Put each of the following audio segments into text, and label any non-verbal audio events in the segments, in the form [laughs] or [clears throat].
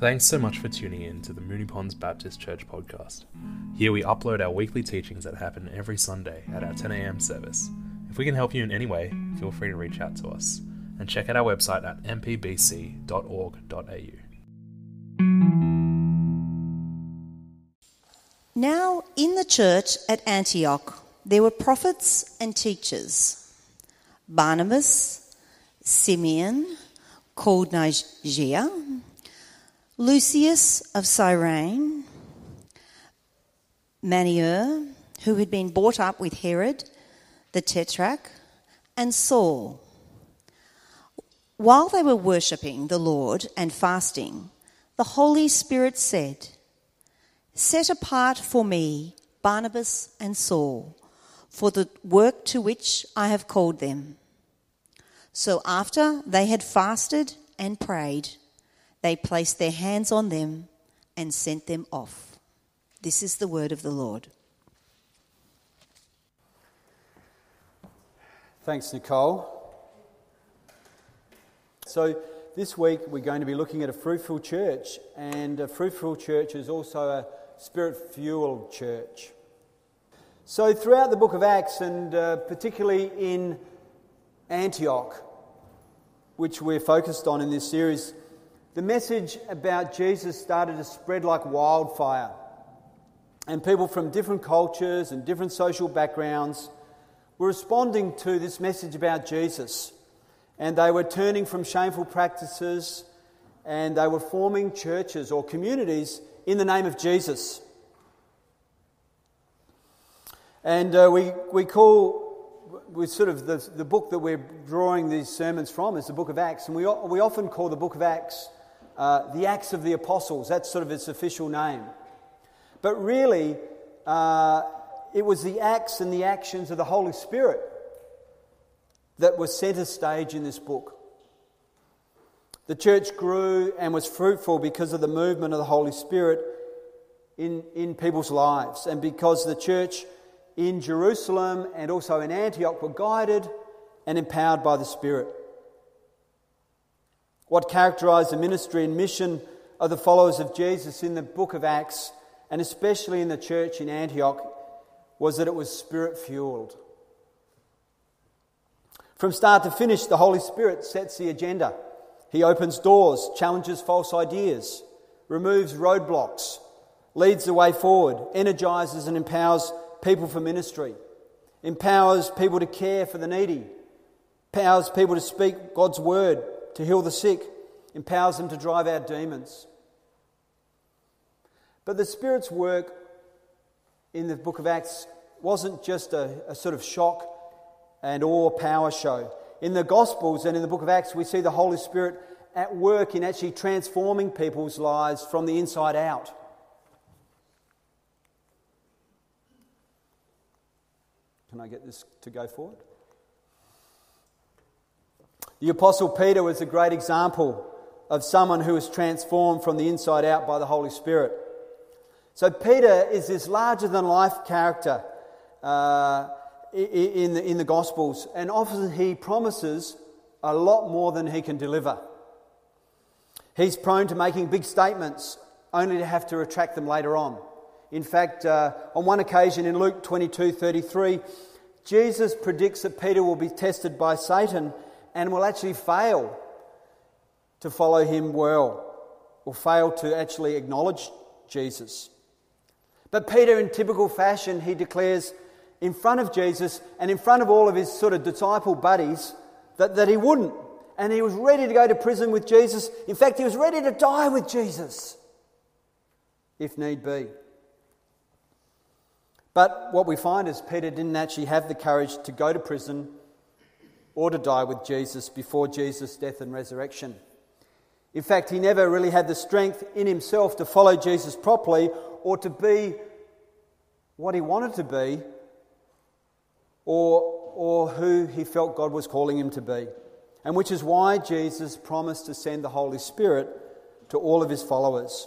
Thanks so much for tuning in to the Moonee Ponds Baptist Church podcast. Here we upload our weekly teachings that happen every Sunday at our 10am service. If we can help you in any way, feel free to reach out to us and check out our website at mpbc.org.au. Now, in the church at Antioch, there were prophets and teachers Barnabas, Simeon, called Niger, Lucius of Cyrene, Manaen, who had been brought up with Herod the Tetrarch, and Saul. While they were worshipping the Lord and fasting, the Holy Spirit said, Set apart for me Barnabas and Saul for the work to which I have called them. So after they had fasted and prayed, they placed their hands on them and sent them off. This is the word of the Lord. Thanks, Nicole. So, this week we're going to be looking at a fruitful church, and a fruitful church is also a spirit fueled church. So, throughout the book of Acts, and uh, particularly in Antioch, which we're focused on in this series, the message about Jesus started to spread like wildfire. And people from different cultures and different social backgrounds were responding to this message about Jesus. And they were turning from shameful practices and they were forming churches or communities in the name of Jesus. And uh, we, we call, we sort of, the, the book that we're drawing these sermons from is the book of Acts. And we, we often call the book of Acts uh, the Acts of the Apostles. That's sort of its official name. But really, uh, it was the acts and the actions of the Holy Spirit that were centre stage in this book. The church grew and was fruitful because of the movement of the Holy Spirit in, in people's lives, and because the church in Jerusalem and also in Antioch were guided and empowered by the Spirit. What characterized the ministry and mission of the followers of Jesus in the book of Acts, and especially in the church in Antioch, was that it was spirit fueled. From start to finish, the Holy Spirit sets the agenda. He opens doors, challenges false ideas, removes roadblocks, leads the way forward, energizes and empowers people for ministry, empowers people to care for the needy, empowers people to speak God's word to heal the sick, empowers them to drive out demons. But the Spirit's work in the book of Acts wasn't just a, a sort of shock and awe power show. In the Gospels and in the book of Acts, we see the Holy Spirit at work in actually transforming people's lives from the inside out. Can I get this to go forward? The Apostle Peter was a great example of someone who was transformed from the inside out by the Holy Spirit. So, Peter is this larger than life character uh, in, the, in the Gospels, and often he promises a lot more than he can deliver. He's prone to making big statements only to have to retract them later on. In fact, uh, on one occasion in Luke 22 33, Jesus predicts that Peter will be tested by Satan and will actually fail to follow him well or fail to actually acknowledge Jesus. But Peter, in typical fashion, he declares in front of Jesus and in front of all of his sort of disciple buddies that, that he wouldn't. And he was ready to go to prison with Jesus. In fact, he was ready to die with Jesus, if need be. But what we find is Peter didn't actually have the courage to go to prison or to die with Jesus before Jesus' death and resurrection. In fact, he never really had the strength in himself to follow Jesus properly or to be what he wanted to be or, or who he felt God was calling him to be. And which is why Jesus promised to send the Holy Spirit to all of his followers.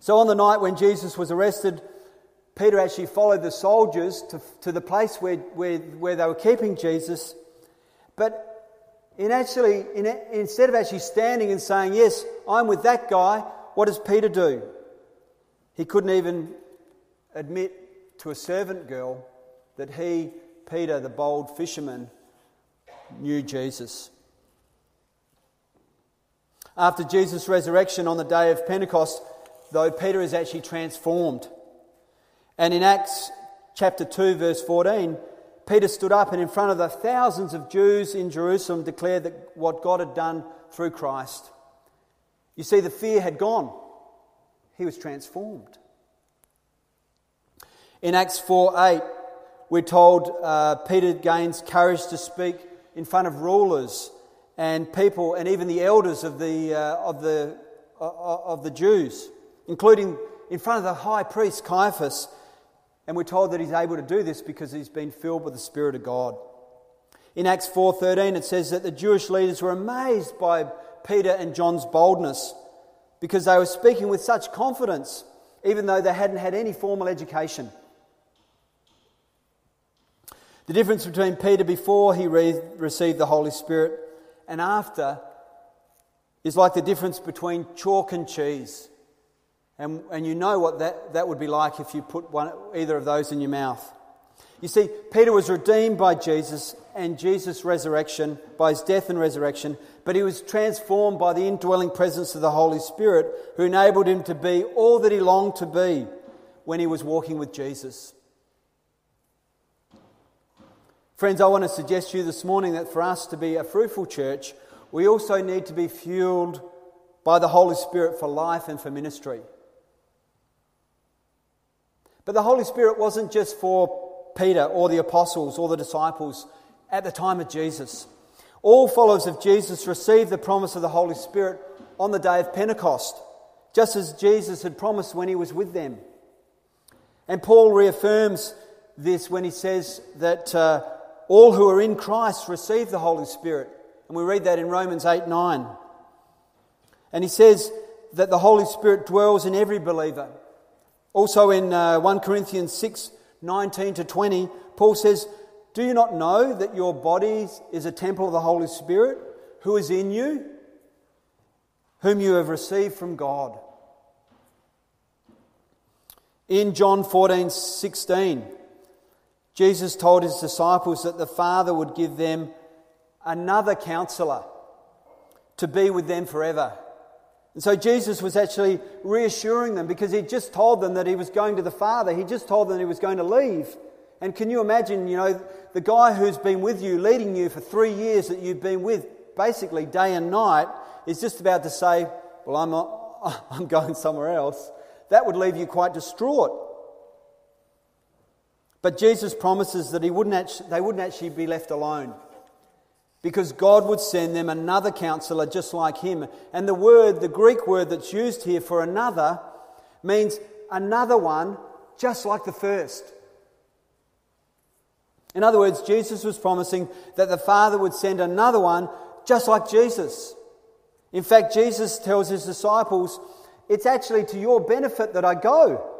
So on the night when Jesus was arrested, Peter actually followed the soldiers to, to the place where, where, where they were keeping Jesus. But in actually, in, instead of actually standing and saying, Yes, I'm with that guy, what does Peter do? He couldn't even admit to a servant girl that he, Peter, the bold fisherman, knew Jesus. After Jesus' resurrection on the day of Pentecost, though, Peter is actually transformed. And in Acts chapter 2, verse 14, Peter stood up and in front of the thousands of Jews in Jerusalem declared that what God had done through Christ. You see, the fear had gone, he was transformed. In Acts 4 8, we're told uh, Peter gains courage to speak in front of rulers and people and even the elders of the, uh, of the, uh, of the Jews, including in front of the high priest Caiaphas. And we're told that he's able to do this because he's been filled with the Spirit of God. In Acts 4:13 it says that the Jewish leaders were amazed by Peter and John's boldness because they were speaking with such confidence even though they hadn't had any formal education. The difference between Peter before he re- received the Holy Spirit and after is like the difference between chalk and cheese. And, and you know what that, that would be like if you put one, either of those in your mouth. You see, Peter was redeemed by Jesus and Jesus' resurrection, by his death and resurrection, but he was transformed by the indwelling presence of the Holy Spirit, who enabled him to be all that he longed to be when he was walking with Jesus. Friends, I want to suggest to you this morning that for us to be a fruitful church, we also need to be fueled by the Holy Spirit for life and for ministry. But the Holy Spirit wasn't just for Peter or the apostles or the disciples at the time of Jesus. All followers of Jesus received the promise of the Holy Spirit on the day of Pentecost, just as Jesus had promised when he was with them. And Paul reaffirms this when he says that. Uh, all who are in Christ receive the Holy Spirit. And we read that in Romans 8 9. And he says that the Holy Spirit dwells in every believer. Also in uh, 1 Corinthians 6 19 to 20, Paul says, Do you not know that your body is a temple of the Holy Spirit who is in you, whom you have received from God? In John 14 16, Jesus told his disciples that the Father would give them another counselor to be with them forever. And so Jesus was actually reassuring them because he just told them that he was going to the Father. He just told them he was going to leave. And can you imagine, you know, the guy who's been with you, leading you for three years that you've been with, basically day and night, is just about to say, Well, I'm, not, [laughs] I'm going somewhere else. That would leave you quite distraught. But Jesus promises that he wouldn't actually, they wouldn't actually be left alone because God would send them another counselor just like him. And the word, the Greek word that's used here for another, means another one just like the first. In other words, Jesus was promising that the Father would send another one just like Jesus. In fact, Jesus tells his disciples, It's actually to your benefit that I go.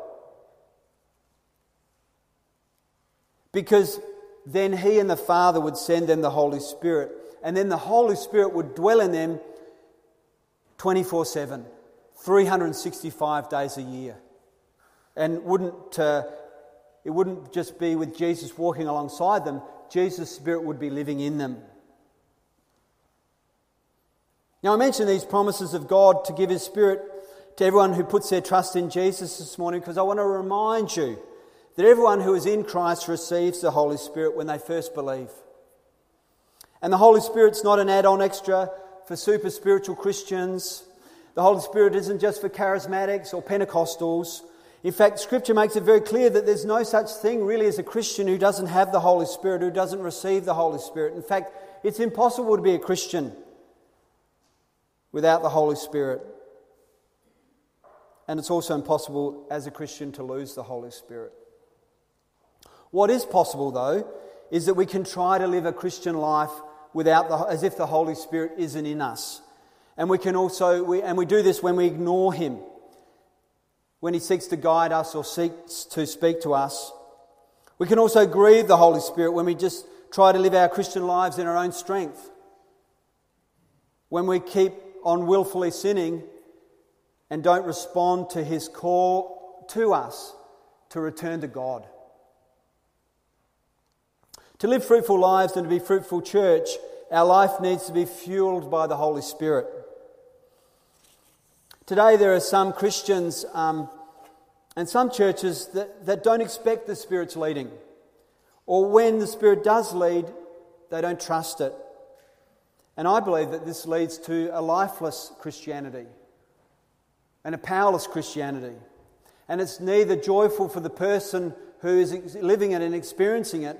Because then he and the Father would send them the Holy Spirit. And then the Holy Spirit would dwell in them 24 7, 365 days a year. And wouldn't, uh, it wouldn't just be with Jesus walking alongside them, Jesus' Spirit would be living in them. Now, I mention these promises of God to give His Spirit to everyone who puts their trust in Jesus this morning because I want to remind you that everyone who is in Christ receives the Holy Spirit when they first believe. And the Holy Spirit's not an add on extra for super spiritual Christians. The Holy Spirit isn't just for charismatics or Pentecostals. In fact, Scripture makes it very clear that there's no such thing really as a Christian who doesn't have the Holy Spirit, who doesn't receive the Holy Spirit. In fact, it's impossible to be a Christian without the Holy Spirit. And it's also impossible as a Christian to lose the Holy Spirit. What is possible, though, is that we can try to live a Christian life without the, as if the Holy Spirit isn't in us. And we can also, we, and we do this when we ignore Him, when He seeks to guide us or seeks to speak to us. We can also grieve the Holy Spirit when we just try to live our Christian lives in our own strength. When we keep on willfully sinning and don't respond to his call to us to return to God. To live fruitful lives and to be fruitful church, our life needs to be fueled by the Holy Spirit. Today, there are some Christians um, and some churches that, that don't expect the Spirit's leading. Or when the Spirit does lead, they don't trust it. And I believe that this leads to a lifeless Christianity and a powerless Christianity. And it's neither joyful for the person who is living it and experiencing it,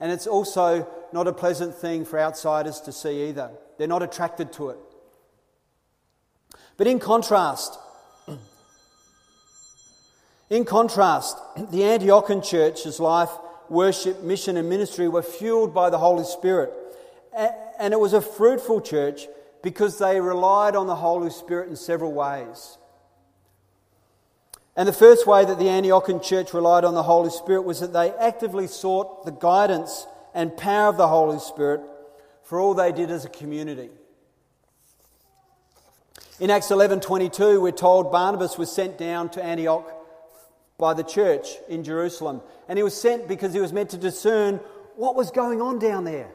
and it's also not a pleasant thing for outsiders to see either. They're not attracted to it. But in contrast, [clears throat] in contrast, the Antiochian church's life, worship, mission, and ministry were fueled by the Holy Spirit. And it was a fruitful church because they relied on the Holy Spirit in several ways. And the first way that the Antiochian church relied on the Holy Spirit was that they actively sought the guidance and power of the Holy Spirit for all they did as a community. In Acts 11:22 we're told Barnabas was sent down to Antioch by the church in Jerusalem and he was sent because he was meant to discern what was going on down there.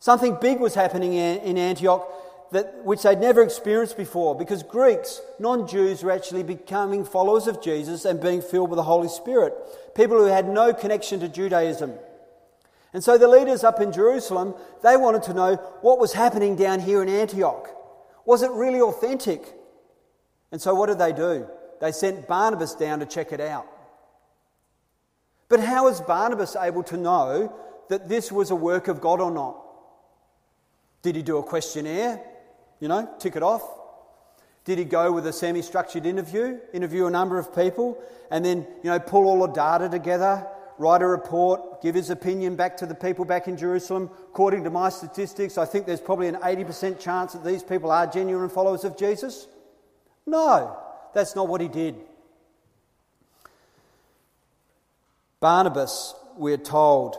Something big was happening in Antioch that, which they'd never experienced before because Greeks, non Jews, were actually becoming followers of Jesus and being filled with the Holy Spirit. People who had no connection to Judaism. And so the leaders up in Jerusalem, they wanted to know what was happening down here in Antioch. Was it really authentic? And so what did they do? They sent Barnabas down to check it out. But how was Barnabas able to know that this was a work of God or not? Did he do a questionnaire? You know, tick it off. Did he go with a semi structured interview, interview a number of people, and then, you know, pull all the data together, write a report, give his opinion back to the people back in Jerusalem? According to my statistics, I think there's probably an 80% chance that these people are genuine followers of Jesus. No, that's not what he did. Barnabas, we're told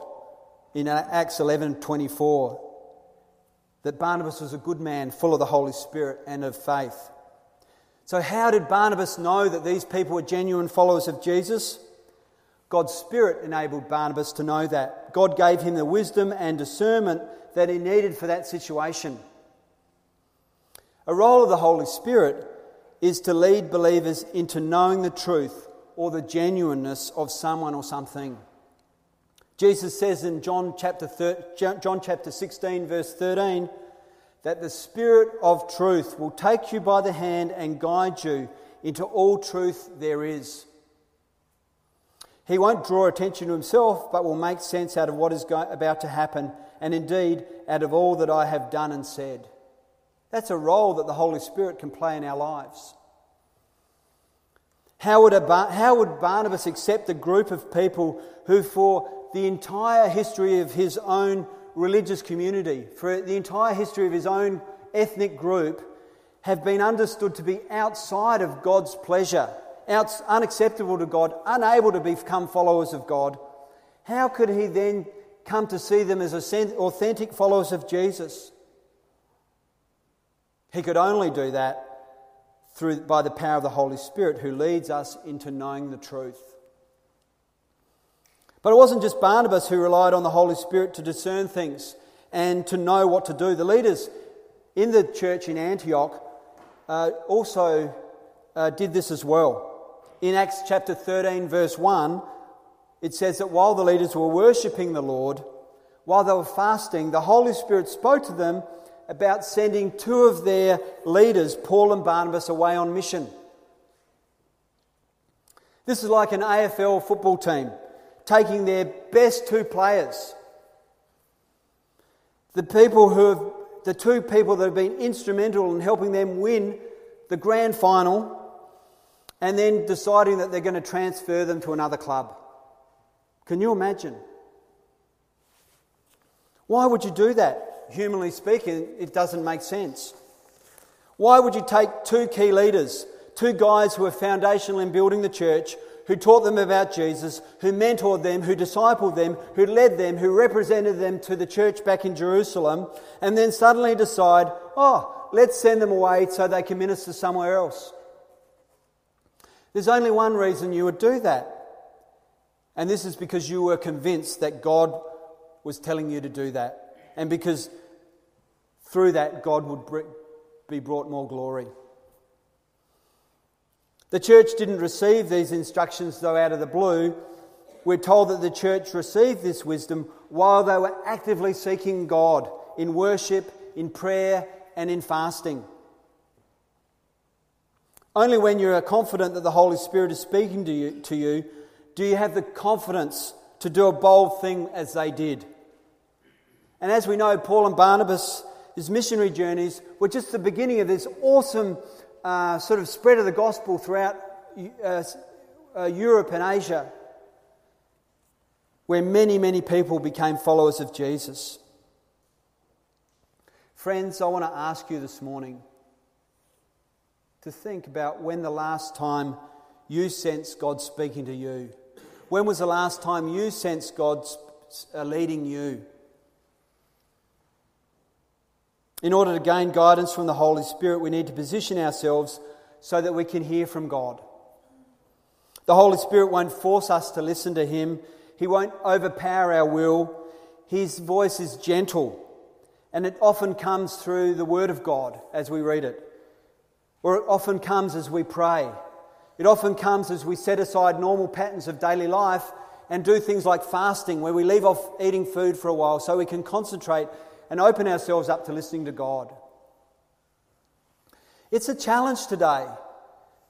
in Acts 11 24, that Barnabas was a good man, full of the Holy Spirit and of faith. So, how did Barnabas know that these people were genuine followers of Jesus? God's Spirit enabled Barnabas to know that. God gave him the wisdom and discernment that he needed for that situation. A role of the Holy Spirit is to lead believers into knowing the truth or the genuineness of someone or something. Jesus says in John chapter, thir- John chapter 16, verse 13, that the Spirit of truth will take you by the hand and guide you into all truth there is. He won't draw attention to himself, but will make sense out of what is go- about to happen, and indeed out of all that I have done and said. That's a role that the Holy Spirit can play in our lives. How would, Bar- how would Barnabas accept a group of people who, for the entire history of his own religious community, for the entire history of his own ethnic group, have been understood to be outside of God's pleasure, out, unacceptable to God, unable to become followers of God. How could he then come to see them as authentic followers of Jesus? He could only do that through, by the power of the Holy Spirit who leads us into knowing the truth. But it wasn't just Barnabas who relied on the Holy Spirit to discern things and to know what to do. The leaders in the church in Antioch uh, also uh, did this as well. In Acts chapter 13, verse 1, it says that while the leaders were worshipping the Lord, while they were fasting, the Holy Spirit spoke to them about sending two of their leaders, Paul and Barnabas, away on mission. This is like an AFL football team taking their best two players. The people who have, the two people that have been instrumental in helping them win the grand final and then deciding that they're going to transfer them to another club. Can you imagine? Why would you do that? Humanly speaking, it doesn't make sense. Why would you take two key leaders, two guys who are foundational in building the church, who taught them about Jesus, who mentored them, who discipled them, who led them, who represented them to the church back in Jerusalem, and then suddenly decide, oh, let's send them away so they can minister somewhere else. There's only one reason you would do that. And this is because you were convinced that God was telling you to do that. And because through that, God would be brought more glory. The church didn't receive these instructions, though, out of the blue. We're told that the church received this wisdom while they were actively seeking God in worship, in prayer, and in fasting. Only when you are confident that the Holy Spirit is speaking to you, to you do you have the confidence to do a bold thing as they did. And as we know, Paul and Barnabas' his missionary journeys were just the beginning of this awesome uh, sort of spread of the gospel throughout uh, uh, Europe and Asia, where many, many people became followers of Jesus. Friends, I want to ask you this morning to think about when the last time you sensed God speaking to you. When was the last time you sensed God uh, leading you? In order to gain guidance from the Holy Spirit, we need to position ourselves so that we can hear from God. The Holy Spirit won't force us to listen to Him, He won't overpower our will. His voice is gentle, and it often comes through the Word of God as we read it, or it often comes as we pray. It often comes as we set aside normal patterns of daily life and do things like fasting, where we leave off eating food for a while so we can concentrate and open ourselves up to listening to God. It's a challenge today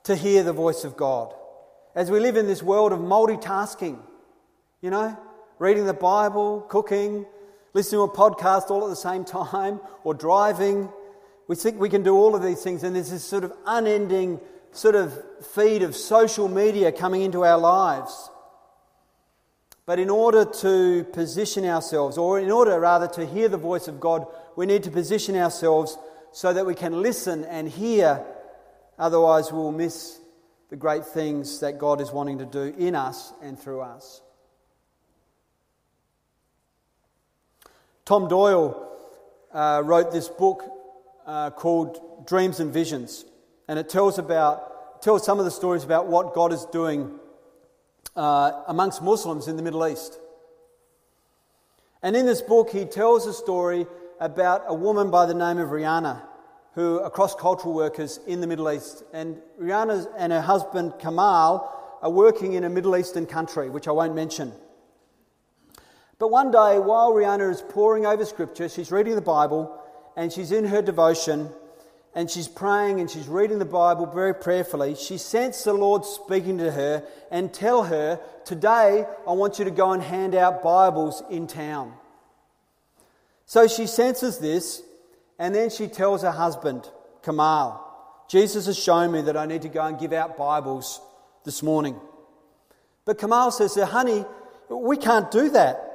to hear the voice of God as we live in this world of multitasking, you know, reading the Bible, cooking, listening to a podcast all at the same [laughs] time, or driving. We think we can do all of these things, and there's this sort of unending sort of feed of social media coming into our lives. But in order to position ourselves, or in order rather to hear the voice of God, we need to position ourselves so that we can listen and hear. Otherwise, we'll miss the great things that God is wanting to do in us and through us. Tom Doyle uh, wrote this book uh, called Dreams and Visions, and it tells about tells some of the stories about what God is doing uh, amongst Muslims in the Middle East. And in this book, he tells a story about a woman by the name of Rihanna, who are cross cultural workers in the Middle East. And Rihanna and her husband Kamal are working in a Middle Eastern country, which I won't mention. But one day, while Rihanna is poring over scripture, she's reading the Bible and she's in her devotion, and she's praying and she's reading the Bible very prayerfully, she sensed the Lord speaking to her and tell her, Today I want you to go and hand out Bibles in town. So she senses this and then she tells her husband, Kamal, Jesus has shown me that I need to go and give out Bibles this morning. But Kamal says Honey, we can't do that.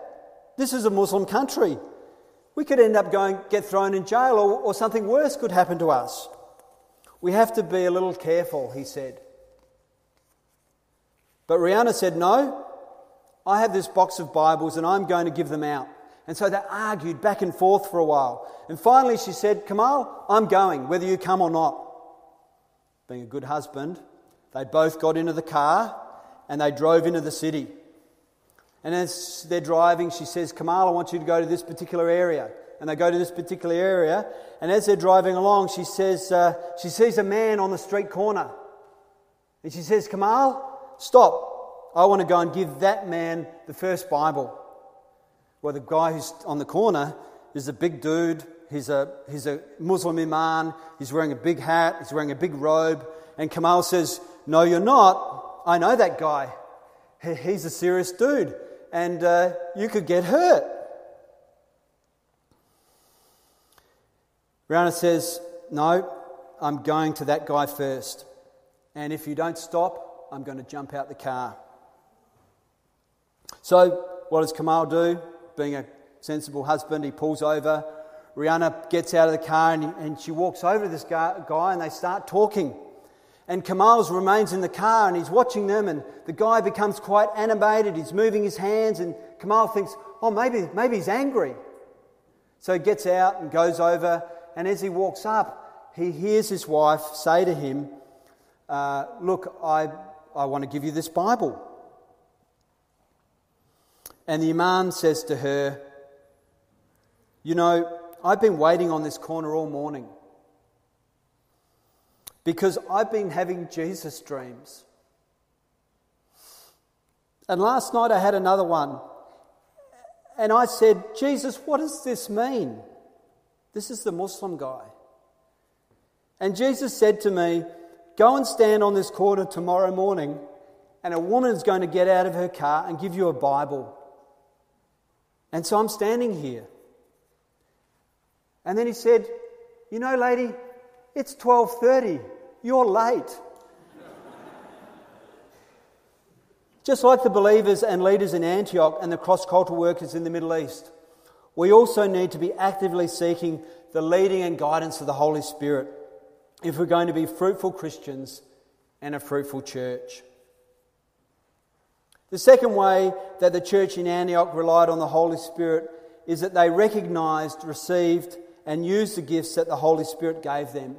This is a Muslim country. We could end up going, get thrown in jail, or, or something worse could happen to us. We have to be a little careful, he said. But Rihanna said, No, I have this box of Bibles and I'm going to give them out. And so they argued back and forth for a while. And finally she said, Kamal, I'm going, whether you come or not. Being a good husband, they both got into the car and they drove into the city. And as they're driving, she says, Kamal, I want you to go to this particular area. And they go to this particular area. And as they're driving along, she says, uh, she sees a man on the street corner. And she says, Kamal, stop. I want to go and give that man the first Bible. Well, the guy who's on the corner is a big dude. He's a, he's a Muslim imam. He's wearing a big hat. He's wearing a big robe. And Kamal says, No, you're not. I know that guy. He's a serious dude and uh, you could get hurt. Rihanna says, No, I'm going to that guy first. And if you don't stop, I'm going to jump out the car. So, what does Kamal do? Being a sensible husband, he pulls over. Rihanna gets out of the car and, and she walks over to this guy, guy and they start talking. And Kamal's remains in the car and he's watching them, and the guy becomes quite animated. He's moving his hands, and Kamal thinks, oh, maybe, maybe he's angry. So he gets out and goes over, and as he walks up, he hears his wife say to him, uh, Look, I, I want to give you this Bible. And the Imam says to her, You know, I've been waiting on this corner all morning because I've been having Jesus dreams. And last night I had another one. And I said, Jesus, what does this mean? This is the Muslim guy. And Jesus said to me, Go and stand on this corner tomorrow morning, and a woman is going to get out of her car and give you a Bible. And so I'm standing here. And then he said, "You know, lady, it's 12:30. You're late." Just like the believers and leaders in Antioch and the cross cultural workers in the Middle East, we also need to be actively seeking the leading and guidance of the Holy Spirit if we're going to be fruitful Christians and a fruitful church. The second way that the church in Antioch relied on the Holy Spirit is that they recognized, received, and used the gifts that the Holy Spirit gave them.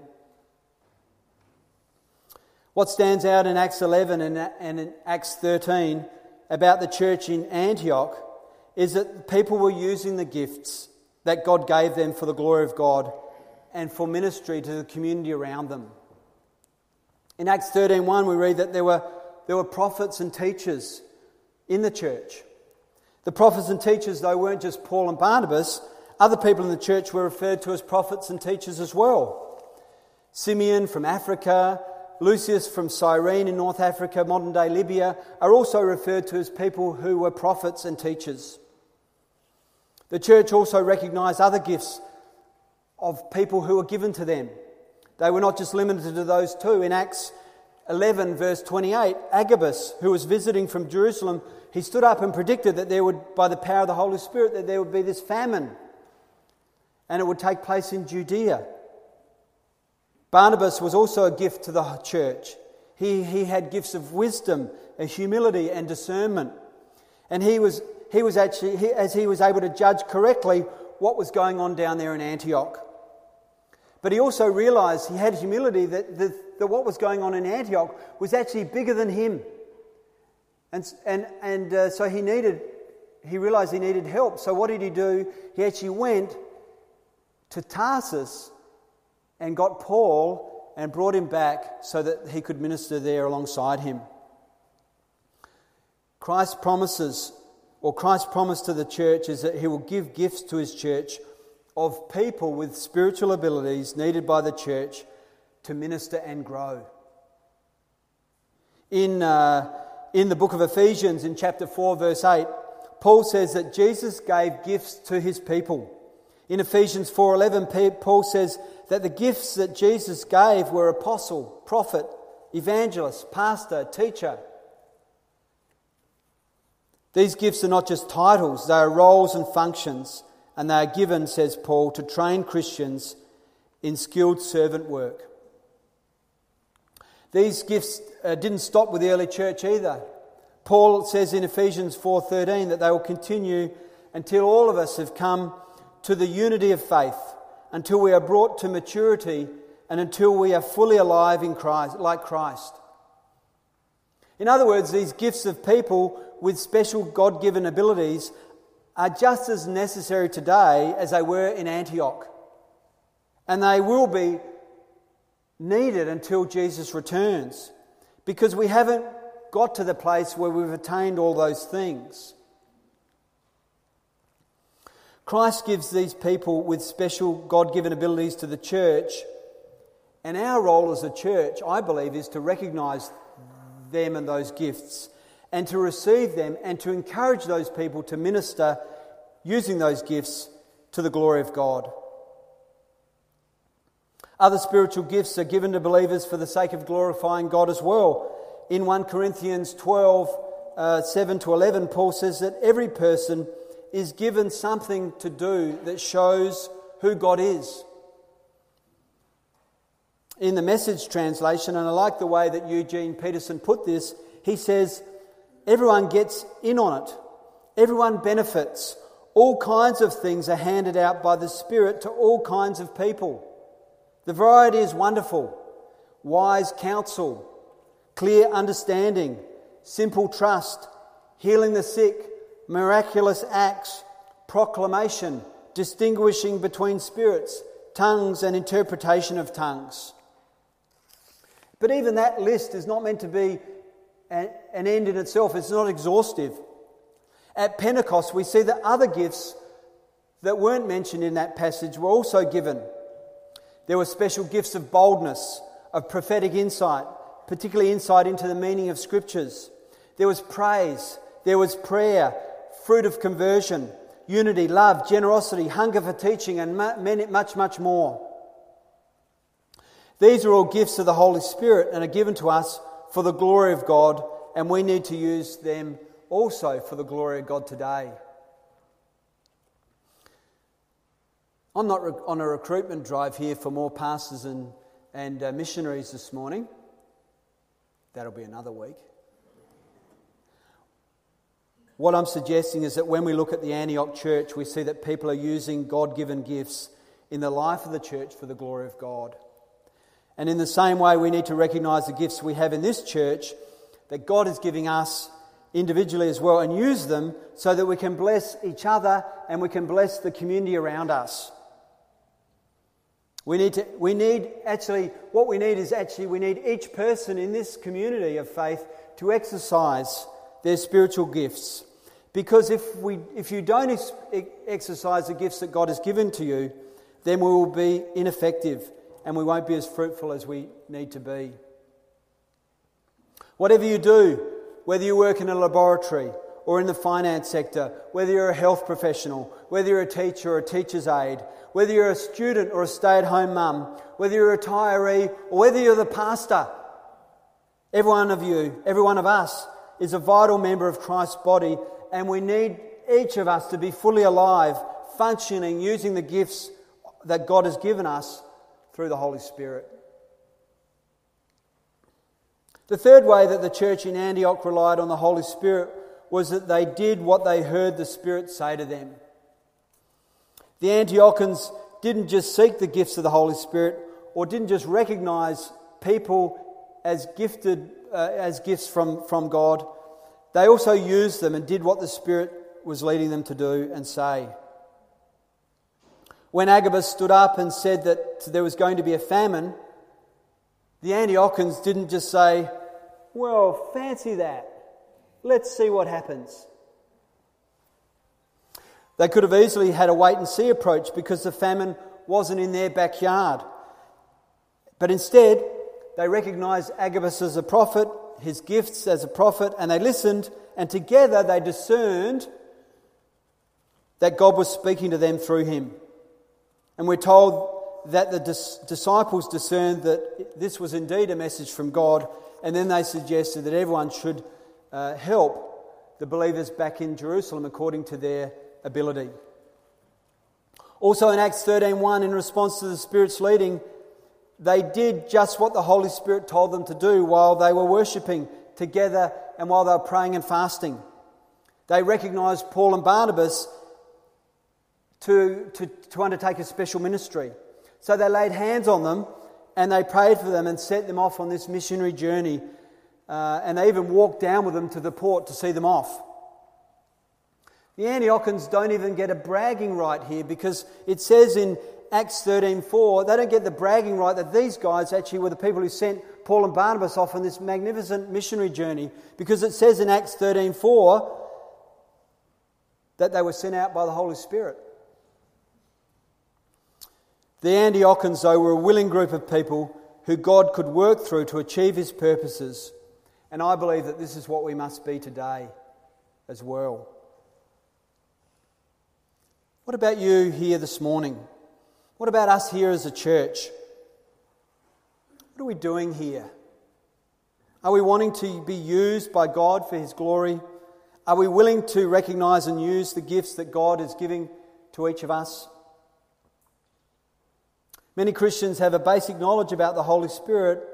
What stands out in Acts 11 and in Acts 13 about the church in Antioch is that people were using the gifts that God gave them for the glory of God and for ministry to the community around them. In Acts 13:1 we read that there were, there were prophets and teachers in the church. The prophets and teachers, though, weren't just Paul and Barnabas. Other people in the church were referred to as prophets and teachers as well. Simeon from Africa, Lucius from Cyrene in North Africa, modern day Libya, are also referred to as people who were prophets and teachers. The church also recognized other gifts of people who were given to them. They were not just limited to those two. In Acts 11, verse 28, Agabus, who was visiting from Jerusalem, he stood up and predicted that there would, by the power of the Holy Spirit, that there would be this famine and it would take place in Judea. Barnabas was also a gift to the church. He, he had gifts of wisdom, humility, and discernment. And he was, he was actually, he, as he was able to judge correctly what was going on down there in Antioch. But he also realized he had humility that, that, that what was going on in Antioch was actually bigger than him. And, and, and uh, so he needed, he realized he needed help. So what did he do? He actually went to Tarsus and got Paul and brought him back so that he could minister there alongside him. Christ promises, or Christ's promise to the church is that he will give gifts to his church of people with spiritual abilities needed by the church to minister and grow. In, uh, in the book of Ephesians, in chapter 4, verse 8, Paul says that Jesus gave gifts to his people. In Ephesians 4:11 Paul says that the gifts that Jesus gave were apostle, prophet, evangelist, pastor, teacher. These gifts are not just titles, they are roles and functions and they are given, says Paul, to train Christians in skilled servant work. These gifts uh, didn't stop with the early church either. Paul says in Ephesians 4:13 that they will continue until all of us have come to the unity of faith, until we are brought to maturity and until we are fully alive in Christ like Christ. In other words, these gifts of people with special God-given abilities are just as necessary today as they were in Antioch. And they will be needed until Jesus returns because we haven't got to the place where we've attained all those things. Christ gives these people with special God given abilities to the church, and our role as a church, I believe, is to recognize them and those gifts and to receive them and to encourage those people to minister using those gifts to the glory of God. Other spiritual gifts are given to believers for the sake of glorifying God as well. In 1 Corinthians 12, uh, 7 to 11, Paul says that every person is given something to do that shows who God is. In the message translation, and I like the way that Eugene Peterson put this, he says, Everyone gets in on it. Everyone benefits. All kinds of things are handed out by the Spirit to all kinds of people. The variety is wonderful. Wise counsel, clear understanding, simple trust, healing the sick, miraculous acts, proclamation, distinguishing between spirits, tongues, and interpretation of tongues. But even that list is not meant to be an end in itself, it's not exhaustive. At Pentecost, we see that other gifts that weren't mentioned in that passage were also given. There were special gifts of boldness, of prophetic insight, particularly insight into the meaning of scriptures. There was praise, there was prayer, fruit of conversion, unity, love, generosity, hunger for teaching, and much, much more. These are all gifts of the Holy Spirit and are given to us for the glory of God, and we need to use them also for the glory of God today. I'm not on a recruitment drive here for more pastors and, and uh, missionaries this morning. That'll be another week. What I'm suggesting is that when we look at the Antioch church, we see that people are using God given gifts in the life of the church for the glory of God. And in the same way, we need to recognize the gifts we have in this church that God is giving us individually as well and use them so that we can bless each other and we can bless the community around us. We need to, we need actually, what we need is actually, we need each person in this community of faith to exercise their spiritual gifts. Because if, we, if you don't ex- exercise the gifts that God has given to you, then we will be ineffective and we won't be as fruitful as we need to be. Whatever you do, whether you work in a laboratory or in the finance sector, whether you're a health professional, whether you're a teacher or a teacher's aide, whether you're a student or a stay at home mum, whether you're a retiree or whether you're the pastor, every one of you, every one of us is a vital member of Christ's body, and we need each of us to be fully alive, functioning, using the gifts that God has given us through the Holy Spirit. The third way that the church in Antioch relied on the Holy Spirit was that they did what they heard the Spirit say to them. The Antiochans didn't just seek the gifts of the Holy Spirit or didn't just recognize people as gifted uh, as gifts from, from God. They also used them and did what the Spirit was leading them to do and say. When Agabus stood up and said that there was going to be a famine, the Antiochans didn't just say, Well, fancy that. Let's see what happens. They could have easily had a wait and see approach because the famine wasn't in their backyard. But instead, they recognized Agabus as a prophet, his gifts as a prophet, and they listened, and together they discerned that God was speaking to them through him. And we're told that the dis- disciples discerned that this was indeed a message from God, and then they suggested that everyone should uh, help the believers back in Jerusalem according to their ability. Also in Acts 13:1 in response to the Spirit's leading, they did just what the Holy Spirit told them to do while they were worshipping together and while they were praying and fasting. They recognized Paul and Barnabas to, to, to undertake a special ministry. So they laid hands on them and they prayed for them and sent them off on this missionary journey. Uh, and they even walked down with them to the port to see them off. The Antiochans don't even get a bragging right here because it says in Acts 13:4 they don't get the bragging right that these guys actually were the people who sent Paul and Barnabas off on this magnificent missionary journey because it says in Acts 13:4 that they were sent out by the Holy Spirit. The Antiochans, though, were a willing group of people who God could work through to achieve his purposes. And I believe that this is what we must be today as well. What about you here this morning? What about us here as a church? What are we doing here? Are we wanting to be used by God for His glory? Are we willing to recognize and use the gifts that God is giving to each of us? Many Christians have a basic knowledge about the Holy Spirit,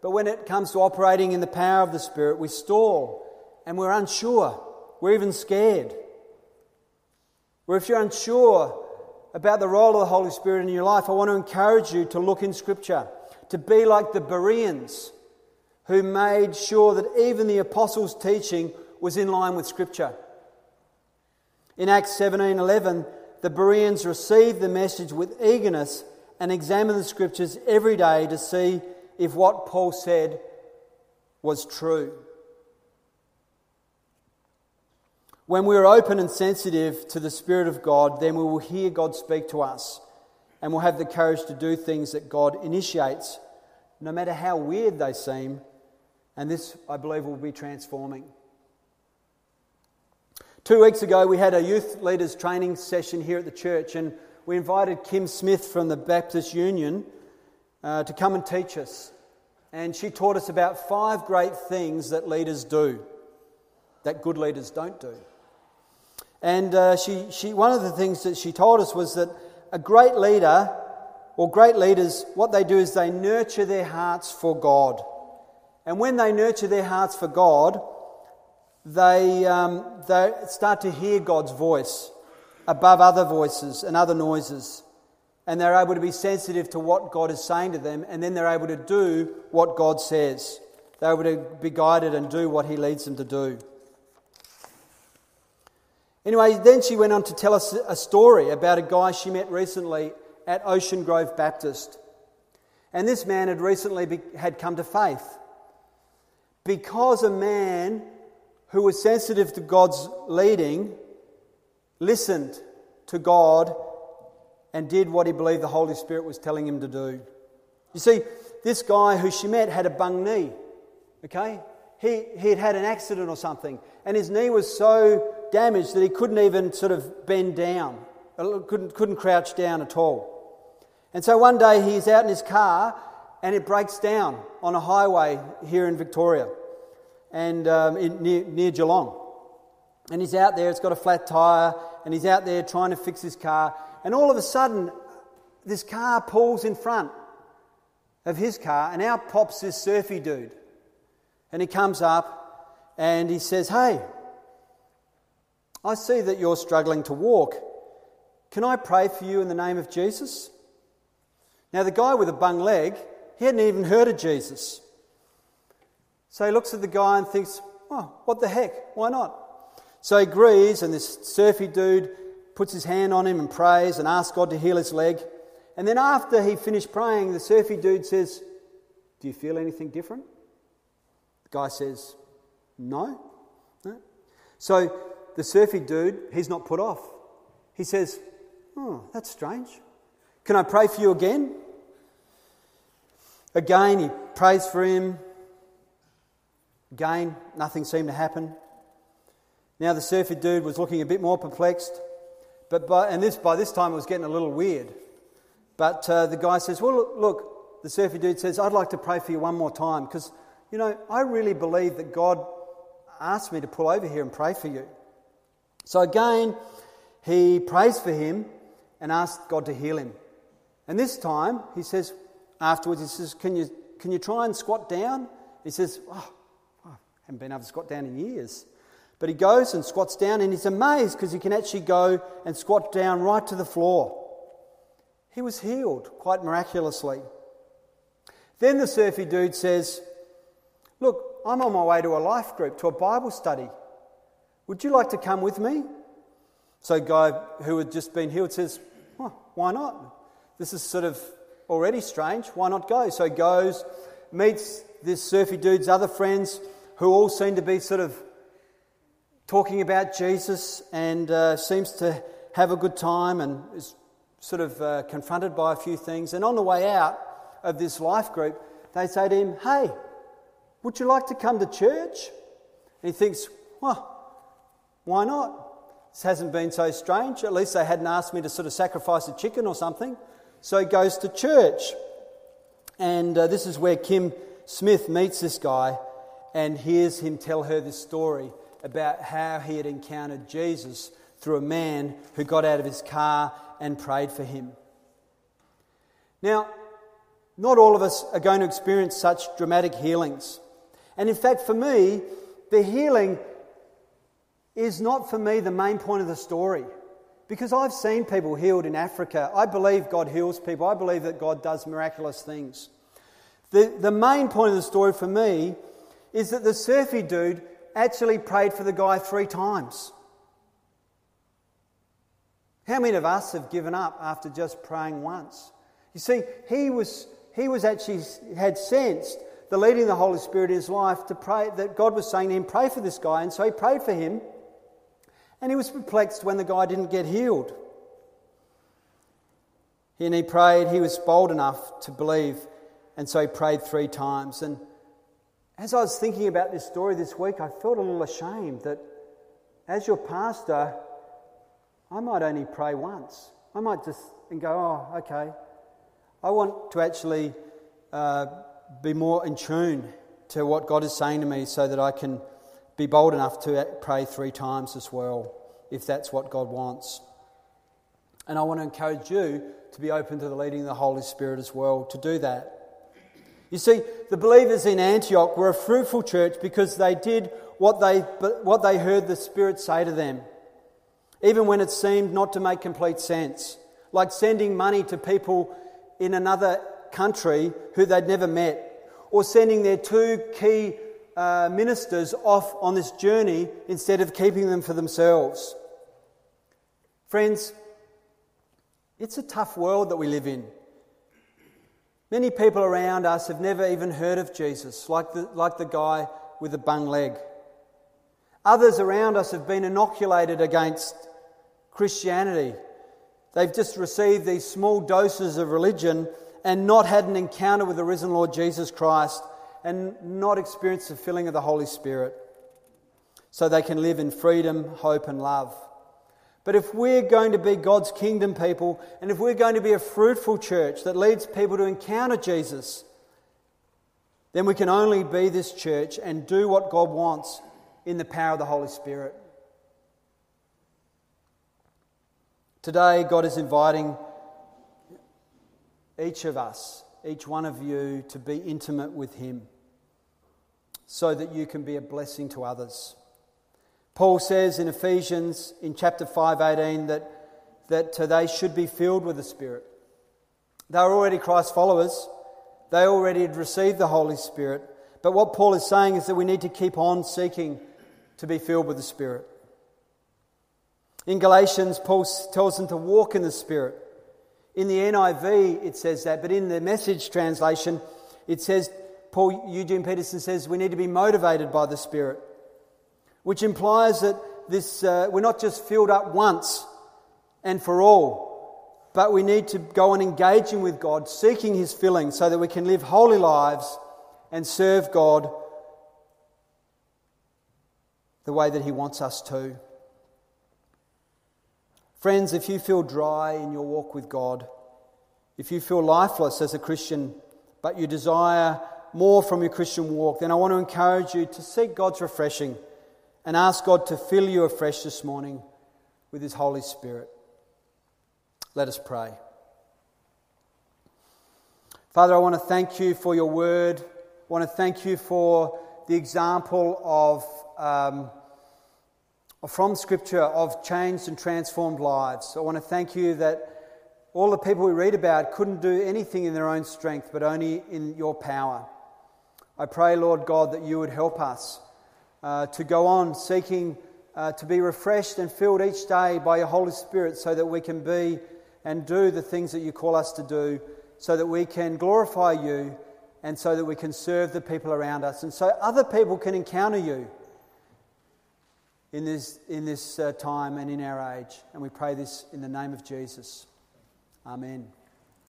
but when it comes to operating in the power of the Spirit, we stall and we're unsure. We're even scared. Or if you're unsure about the role of the Holy Spirit in your life, I want to encourage you to look in Scripture, to be like the Bereans who made sure that even the apostles' teaching was in line with Scripture. In Acts 17:11, the Bereans received the message with eagerness and examined the Scriptures every day to see if what Paul said was true. When we are open and sensitive to the Spirit of God, then we will hear God speak to us and we'll have the courage to do things that God initiates, no matter how weird they seem. And this, I believe, will be transforming. Two weeks ago, we had a youth leaders training session here at the church, and we invited Kim Smith from the Baptist Union uh, to come and teach us. And she taught us about five great things that leaders do, that good leaders don't do. And uh, she, she, one of the things that she told us was that a great leader, or great leaders, what they do is they nurture their hearts for God. And when they nurture their hearts for God, they, um, they start to hear God's voice above other voices and other noises. And they're able to be sensitive to what God is saying to them, and then they're able to do what God says. They're able to be guided and do what He leads them to do. Anyway, then she went on to tell us a story about a guy she met recently at Ocean Grove Baptist. And this man had recently be, had come to faith because a man who was sensitive to God's leading listened to God and did what he believed the Holy Spirit was telling him to do. You see, this guy who she met had a bung knee, okay? He, he had had an accident or something, and his knee was so damaged that he couldn't even sort of bend down, couldn't, couldn't crouch down at all. And so one day he's out in his car and it breaks down on a highway here in Victoria and um, in, near, near Geelong. And he's out there, it's got a flat tyre, and he's out there trying to fix his car. And all of a sudden, this car pulls in front of his car, and out pops this surfy dude. And he comes up and he says, Hey, I see that you're struggling to walk. Can I pray for you in the name of Jesus? Now, the guy with a bung leg, he hadn't even heard of Jesus. So he looks at the guy and thinks, oh, what the heck? Why not? So he agrees, and this surfy dude puts his hand on him and prays and asks God to heal his leg. And then after he finished praying, the surfy dude says, Do you feel anything different? The guy says, No. no. So the surfy dude, he's not put off. He says, Oh, that's strange. Can I pray for you again? Again, he prays for him. Again, nothing seemed to happen. Now the surfy dude was looking a bit more perplexed, but by, and this by this time it was getting a little weird. But uh, the guy says, "Well, look, look." The surfy dude says, "I'd like to pray for you one more time because, you know, I really believe that God asked me to pull over here and pray for you." So again, he prays for him and asks God to heal him. And this time, he says, afterwards, he says, Can you, can you try and squat down? He says, oh, I haven't been able to squat down in years. But he goes and squats down, and he's amazed because he can actually go and squat down right to the floor. He was healed quite miraculously. Then the surfy dude says, Look, I'm on my way to a life group, to a Bible study. Would you like to come with me? So, a guy who had just been healed says, oh, Why not? This is sort of already strange. Why not go? So, goes, meets this surfy dude's other friends who all seem to be sort of talking about Jesus and uh, seems to have a good time and is sort of uh, confronted by a few things. And on the way out of this life group, they say to him, Hey, would you like to come to church? And he thinks, Well, why not? This hasn't been so strange. At least they hadn't asked me to sort of sacrifice a chicken or something. So he goes to church. And uh, this is where Kim Smith meets this guy and hears him tell her this story about how he had encountered Jesus through a man who got out of his car and prayed for him. Now, not all of us are going to experience such dramatic healings. And in fact, for me, the healing is not for me the main point of the story. Because I've seen people healed in Africa. I believe God heals people. I believe that God does miraculous things. The, the main point of the story for me is that the surfy dude actually prayed for the guy three times. How many of us have given up after just praying once? You see, he was, he was actually had sensed the leading of the Holy Spirit in his life to pray that God was saying to him, pray for this guy. And so he prayed for him. And he was perplexed when the guy didn't get healed. And he prayed, he was bold enough to believe. And so he prayed three times. And as I was thinking about this story this week, I felt a little ashamed that as your pastor, I might only pray once. I might just and go, oh, okay. I want to actually uh, be more in tune to what God is saying to me so that I can be bold enough to pray three times as well, if that's what God wants. And I want to encourage you to be open to the leading of the Holy Spirit as well to do that. You see, the believers in Antioch were a fruitful church because they did what they, what they heard the Spirit say to them even when it seemed not to make complete sense, like sending money to people in another country who they'd never met, or sending their two key uh, ministers off on this journey instead of keeping them for themselves. Friends, it's a tough world that we live in. Many people around us have never even heard of Jesus, like the, like the guy with the bung leg. Others around us have been inoculated against Christianity. They've just received these small doses of religion and not had an encounter with the risen Lord Jesus Christ and not experienced the filling of the Holy Spirit so they can live in freedom, hope, and love. But if we're going to be God's kingdom people and if we're going to be a fruitful church that leads people to encounter Jesus, then we can only be this church and do what God wants in the power of the Holy Spirit. Today, God is inviting each of us, each one of you, to be intimate with Him so that you can be a blessing to others. Paul says in Ephesians in chapter 5:18 that, that they should be filled with the Spirit. They are already Christ followers. They already had received the Holy Spirit. But what Paul is saying is that we need to keep on seeking to be filled with the Spirit. In Galatians, Paul tells them to walk in the Spirit. In the NIV, it says that, but in the message translation, it says, Paul Eugene Peterson says, we need to be motivated by the Spirit, which implies that this, uh, we're not just filled up once and for all, but we need to go on engaging with God, seeking His filling, so that we can live holy lives and serve God the way that He wants us to. Friends, if you feel dry in your walk with God, if you feel lifeless as a Christian, but you desire more from your Christian walk, then I want to encourage you to seek God's refreshing and ask God to fill you afresh this morning with His Holy Spirit. Let us pray. Father, I want to thank you for your word. I want to thank you for the example of. Um, from Scripture of changed and transformed lives. I want to thank you that all the people we read about couldn't do anything in their own strength, but only in your power. I pray, Lord God, that you would help us uh, to go on seeking uh, to be refreshed and filled each day by your Holy Spirit so that we can be and do the things that you call us to do, so that we can glorify you and so that we can serve the people around us, and so other people can encounter you in this, in this uh, time and in our age. And we pray this in the name of Jesus. Amen.